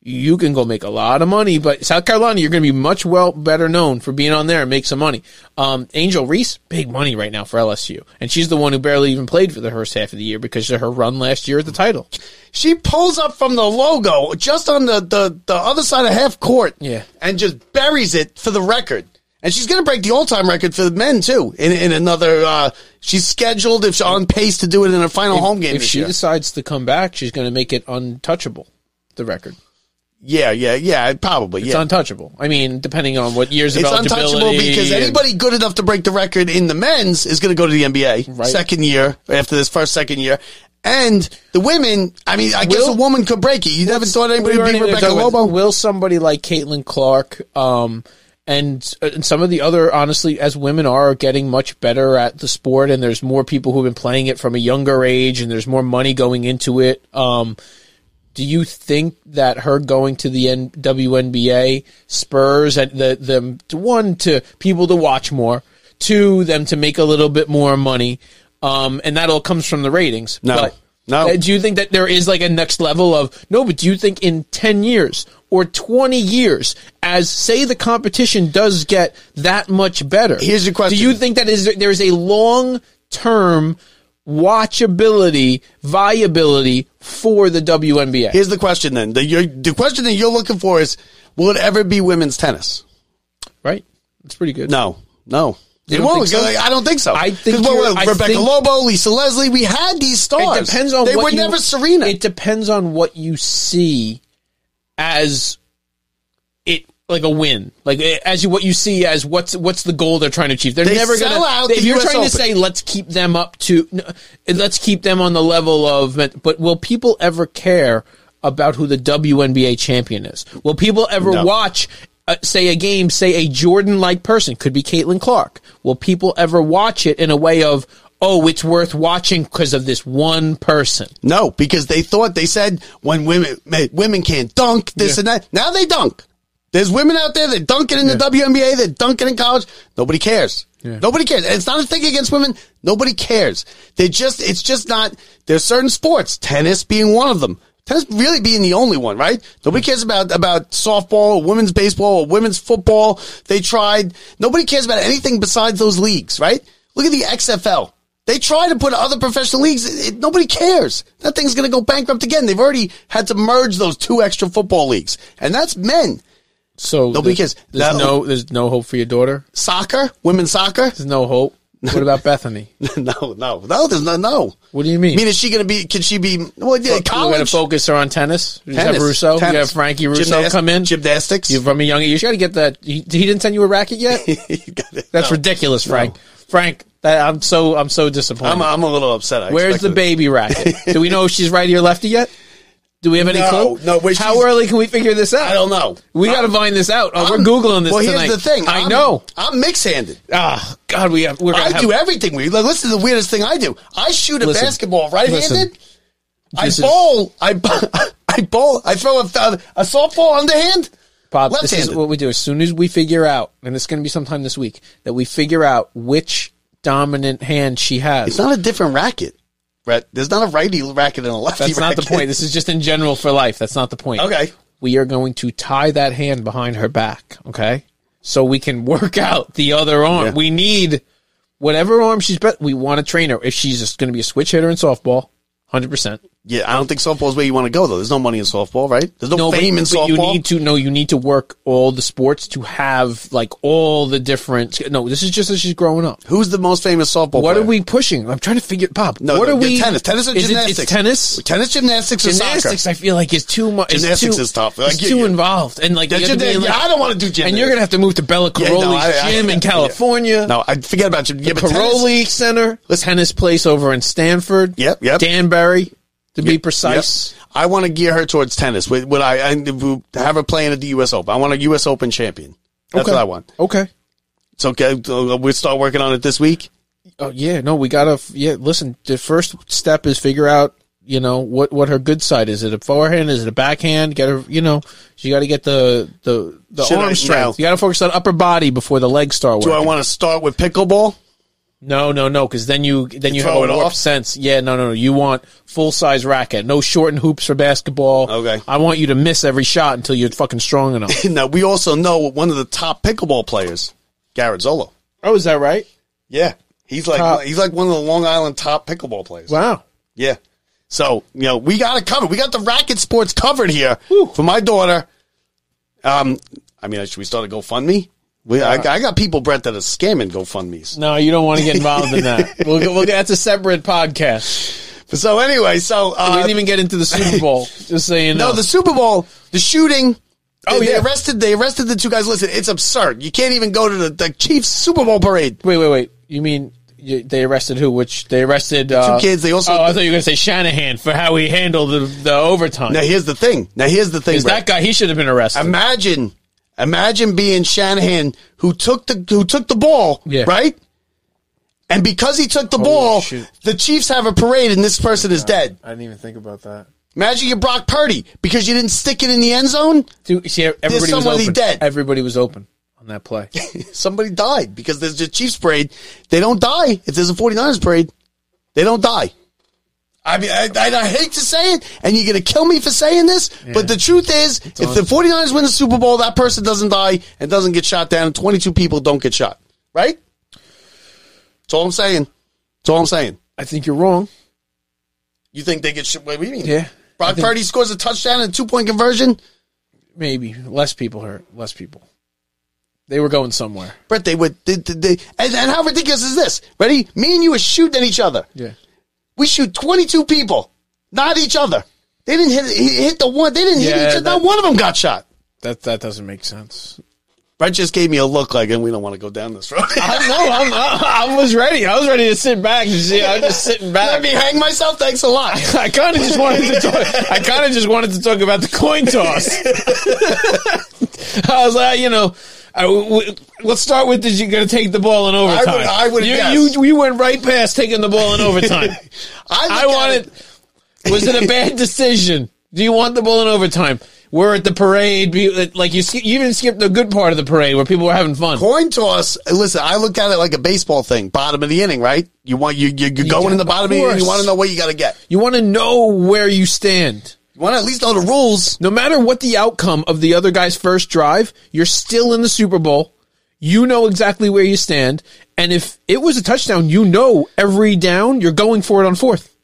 you can go make a lot of money. But South Carolina, you're going to be much well better known for being on there and make some money. Um, Angel Reese, big money right now for LSU, and she's the one who barely even played for the first half of the year because of her run last year at the title. She pulls up from the logo just on the, the, the other side of half court. Yeah. And just buries it for the record. And she's going to break the all time record for the men, too, in, in another. Uh, she's scheduled, if she's on pace to do it in her final home game If she year. decides to come back, she's going to make it untouchable. The record, yeah, yeah, yeah, probably. it's yeah. untouchable. I mean, depending on what years of It's untouchable because anybody good enough to break the record in the men's is going to go to the NBA Right. second year after this first second year. And the women, I mean, I guess a woman could break it. You never thought anybody would even Rebecca Lobo? Will somebody like Caitlin Clark, um, and, uh, and some of the other, honestly, as women are getting much better at the sport, and there's more people who've been playing it from a younger age, and there's more money going into it. Um, do you think that her going to the N- WNBA spurs and the them to one to people to watch more, two them to make a little bit more money, um, and that all comes from the ratings. No. No. uh, do you think that there is like a next level of no? But do you think in ten years or twenty years, as say the competition does get that much better, Here's the question. Do you think that is there's a long term watchability, viability for the WNBA? Here's the question then. The, the question that you're looking for is, will it ever be women's tennis? right? That's pretty good. No. No. You It won't. so? I don't think so. I think what, I Rebecca think- Lobo, Lisa Leslie, we had these stars. It depends on They what were you- never Serena. It depends on what you see as it like a win, like eh, as you what you see as what's what's the goal they're trying to achieve. They're They never gonna. out if you're US trying to say let's keep them up to, let's keep them on the level of, but will people ever care about who the WNBA champion is? Will people ever No. watch? Uh, say a game, say a Jordan-like person could be Caitlin Clark. Will people ever watch it in a way of, oh, it's worth watching because of this one person? No, because they thought they said when women women can't dunk this and that. Now they dunk. There's women out there that dunk it in the WNBA, that dunk it in college. Nobody cares. Nobody cares. And it's not a thing against women. Nobody cares. They just it's just not there's certain sports, tennis being one of them. Tennis really being the only one, right? Nobody hmm. cares about about softball or women's baseball or women's football. They tried. Nobody cares about anything besides those leagues, right? Look at the XFL. They try to put other professional leagues. It, nobody cares. That thing's going to go bankrupt again. They've already had to merge those two extra football leagues, and that's men. So Nobody there's, cares. There's No. no, there's no hope for your daughter. Soccer, women's soccer. There's no hope. What about Bethany? <laughs> no, no, no. There's no, no. What do you mean? I mean, is she going to be? Can she be? Well, yeah, We're going to college. focus her on tennis. You tennis, have Russo. You have Frankie Russo Gymnast- come in. Gymnastics. You from a young. age. You got to get that. He, he didn't send you a racket yet. <laughs> You got it. That's No. ridiculous, Frank. Frank, that, I'm so I'm so disappointed. I'm, I'm a little upset. I Where's the expected- baby racket? <laughs> Do we know if she's righty or lefty yet? Do we have any No, clue? no, but How early can we figure this out? I don't know. We got to find this out. Oh, we're I'm- googling this Well, tonight. here's the thing. I I'm- know. I'm mix-handed. Ah, God, we have. We're gonna I have, do everything weird. Like, listen to the weirdest thing I do. I shoot a Listen. basketball right-handed. I This is- bowl. I <laughs> I bowl. I throw a, a softball underhand. Bob, this is Left-handed. what we do. As soon as we figure out, and it's going to be sometime this week, that we figure out which dominant hand she has. It's not a different racket. Right? There's not a righty racket and a lefty. That's not the point. This is just in general for life. That's not the point. Okay. we are going to tie that hand behind her back, okay? So we can work out the other arm. Yeah. We need whatever arm she's bet. We want to train her. If she's just going to be a switch hitter in softball, hundred percent. Yeah, I don't think softball's where you want to go though. There's no money in softball, right? There's no, fame in softball. you need to no. You need to work all the sports to have like all the different. No, this is just as she's growing up. Who's the most famous softball? What player? are we pushing? I'm trying to figure, Bob. No, what no, are we? tennis, tennis or is it- gymnastics? it's tennis. Tennis, gymnastics, or Gymnastics? I feel like is too much. Gymnastics too, is tough. It's too you- involved, and like, Yeah, in, like- yeah, I don't want to do gymnastics. and you're gonna have to move to Bella Yeah, no, I- I- gym in yeah. California. No, I forget about you. Yeah, but Caroli Center, tennis place over in Stanford. Yep, yep. Danbury, to be Yep. precise. I want to gear her towards tennis. Would, would I, I have her playing at the U.S. Open? I want a U.S. Open champion. That's Okay. what I want. Okay. So okay, we'll start working on it this week. Oh yeah, no, we gotta. Yeah, listen. The first step is figure out, you know, what what her good side is. Is it a forehand? Is it a backhand? Get her, you know, she got to get the the the Should I- arm strength. now- you got to focus on upper body before the legs start Do. I want to start with pickleball? No, no, no, because then you then you, throw have a warped off? sense. Yeah, no, no, no. You want full size racket, no shortened hoops for basketball. Okay. I want you to miss every shot until you're fucking strong enough. <laughs> now we also know one of the top pickleball players, Garrett Zolo. oh, is that right? Yeah, he's like Top. he's like one of the Long Island top pickleball players. Wow. Yeah. So, you know, we got it covered. We got the racket sports covered here for my daughter. Um, I mean, should we start a GoFundMe? We, I, I got people, Brett, that are scamming GoFundMe's. No, you don't want to get involved in that. <laughs> We'll, we'll, that's a separate podcast. So anyway, so, we uh, didn't even get into the Super Bowl. <laughs> Just so you know. no, the Super Bowl, the shooting. Oh, they, yeah. they arrested, they arrested the two guys. Listen, it's absurd. You can't even go to the, the Chiefs Super Bowl parade. wait, wait, wait. You mean you, they arrested who? Which they arrested uh, kids, they also- Oh, I thought you were going to say Shanahan for how he handled the, the overtime. Now here's the thing. Now here's the thing. Because Brett. that guy, he should have been arrested. Imagine, imagine being Shanahan who took the who took the ball, Yeah. right? And because he took the ball, shit. the Chiefs have a parade, and this person is dead. I didn't even think about that. Imagine you're Brock Purdy because you didn't stick it in the end zone. Dude, see, everybody was open. dead. Everybody was open on that play. <laughs> Somebody died because there's a Chiefs parade. They don't die if there's a 49ers parade. They don't die. I mean, I, I, I hate to say it, and you're going to kill me for saying this, but the truth is, if on- the 49ers win the Super Bowl, that person doesn't die and doesn't get shot down, and 22 people don't get shot. Right? That's all I'm saying. That's all I'm saying. I think you're wrong. You think they get shot? What do you mean? Yeah. Brock Purdy scores a touchdown and a two point conversion. Maybe less people hurt. Less people. They were going somewhere. Brett, they would. They, they, they- and, and how ridiculous is this? Ready? Me and you are shooting at each other. Yeah. We shoot 22 people, not each other. They didn't hit hit the one. They didn't hit each other. that- Not one of them got shot. That that doesn't make sense. Brett just gave me a look like, and we don't want to go down this road. I know. I'm, I, I was ready. I was ready to sit back and see. I was just sitting back. Let me hang myself. Thanks a lot. <laughs> I kind of just wanted to talk. I kind of just wanted to talk about the coin toss. <laughs> <laughs> I was like, you know, I, w- let's start with: Did You're going to take the ball in overtime? would- I would You, guess. you you went right past taking the ball in <laughs> overtime. I, I wanted. it- Was it a <laughs> bad decision? Do you want the ball in overtime? We're at the parade. Like you, you even skipped the good part of the parade where people were having fun. coin toss. Listen, I look at it like a baseball thing. Bottom of the inning, right? You want you you you're going in the bottom of the inning. You want to know what you got to get. You want to know where you stand. Want to at least know the rules. No matter what the outcome of the other guy's first drive, you're still in the Super Bowl. You know exactly where you stand. And if it was a touchdown, you know every down you're going for it on fourth.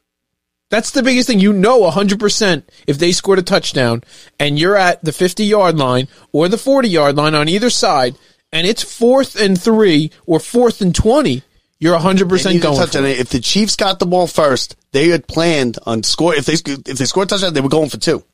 That's the biggest thing. You know 100% if they scored a touchdown and you're at the 50 yard line or the 40 yard line on either side and it's fourth and three or fourth and 20, you're 100% They need to going touch for it. it. If the Chiefs got the ball first, they had planned on score. If they if they scored a touchdown, they were going for two.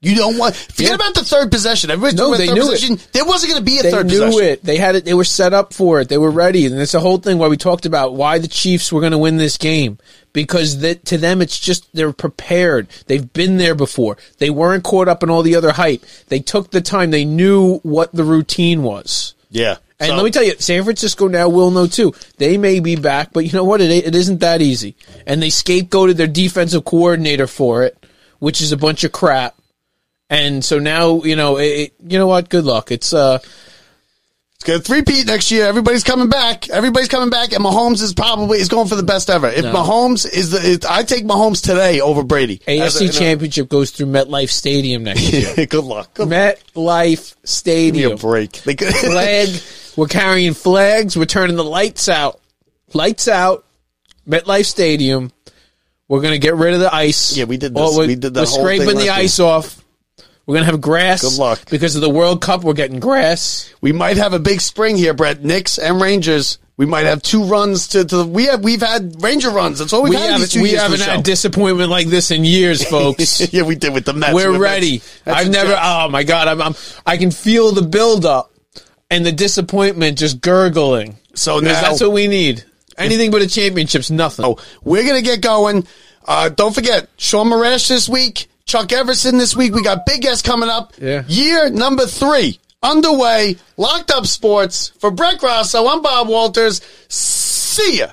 You don't want forget Yeah. about the third possession. Everybody's No, they knew it. There wasn't going to be a they third knew it. They had it. They were set up for it. They were ready, and it's the whole thing why we talked about why the Chiefs were going to win this game because that to them it's just they're prepared. They've been there before. They weren't caught up in all the other hype. They took the time. They knew what the routine was. Yeah. And So- let me tell you, San Francisco now will know too. They may be back, but you know what? It it isn't that easy. And they scapegoated their defensive coordinator for it, which is a bunch of crap. And so now, you know, it, it- you know what? Good luck. It's uh, it's Good three peat next year. Everybody's coming back. Everybody's coming back, and Mahomes is probably is going for the best ever. If Mahomes is the, if, I take Mahomes today over Brady. As a- AFC Championship goes through MetLife Stadium next year. <laughs> Good luck. Good. MetLife Give me Stadium. a break. <laughs> Flag. We're carrying flags. We're turning the lights out. Lights out. MetLife Stadium. We're gonna get rid of the ice. Yeah, we did this. we're, We did the we're whole scraping the ice off. We're gonna have grass. Good luck. because of the World Cup. We're getting grass. we might have a big spring here, Brett. Knicks and Rangers. We might have two runs to, to the, we have we've had Ranger runs. That's all we've We had. two we haven't had disappointment like this in years, <laughs> folks. yeah, we did with the Mets. We're ready. Mets. I've never. joke. Oh my god! I'm, I'm. I can feel the buildup and the disappointment just gurgling. So now- that's what we need. Anything but a championship's nothing. Oh, we're gonna get going. Uh, don't forget Sean Marash this week, Chuck Everson this week. We got big guests coming up. Yeah. Year number three underway. Locked up sports for Brett Grasso. I'm Bob Walters. See ya.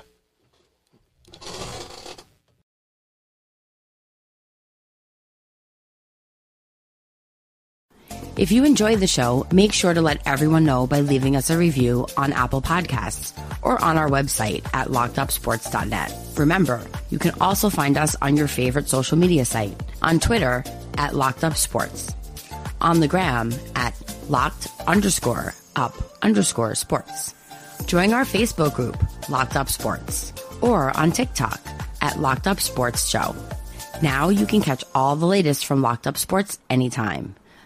If you enjoyed the show, make sure to let everyone know by leaving us a review on Apple Podcasts or on our website at lockedupsports.net. Remember, you can also find us on your favorite social media site, on Twitter at lockedupsports, on the gram at locked underscore up underscore sports. Join our Facebook group, Locked Up Sports, or on TikTok at Locked Up Sports Show. Now you can catch all the latest from Locked Up Sports anytime.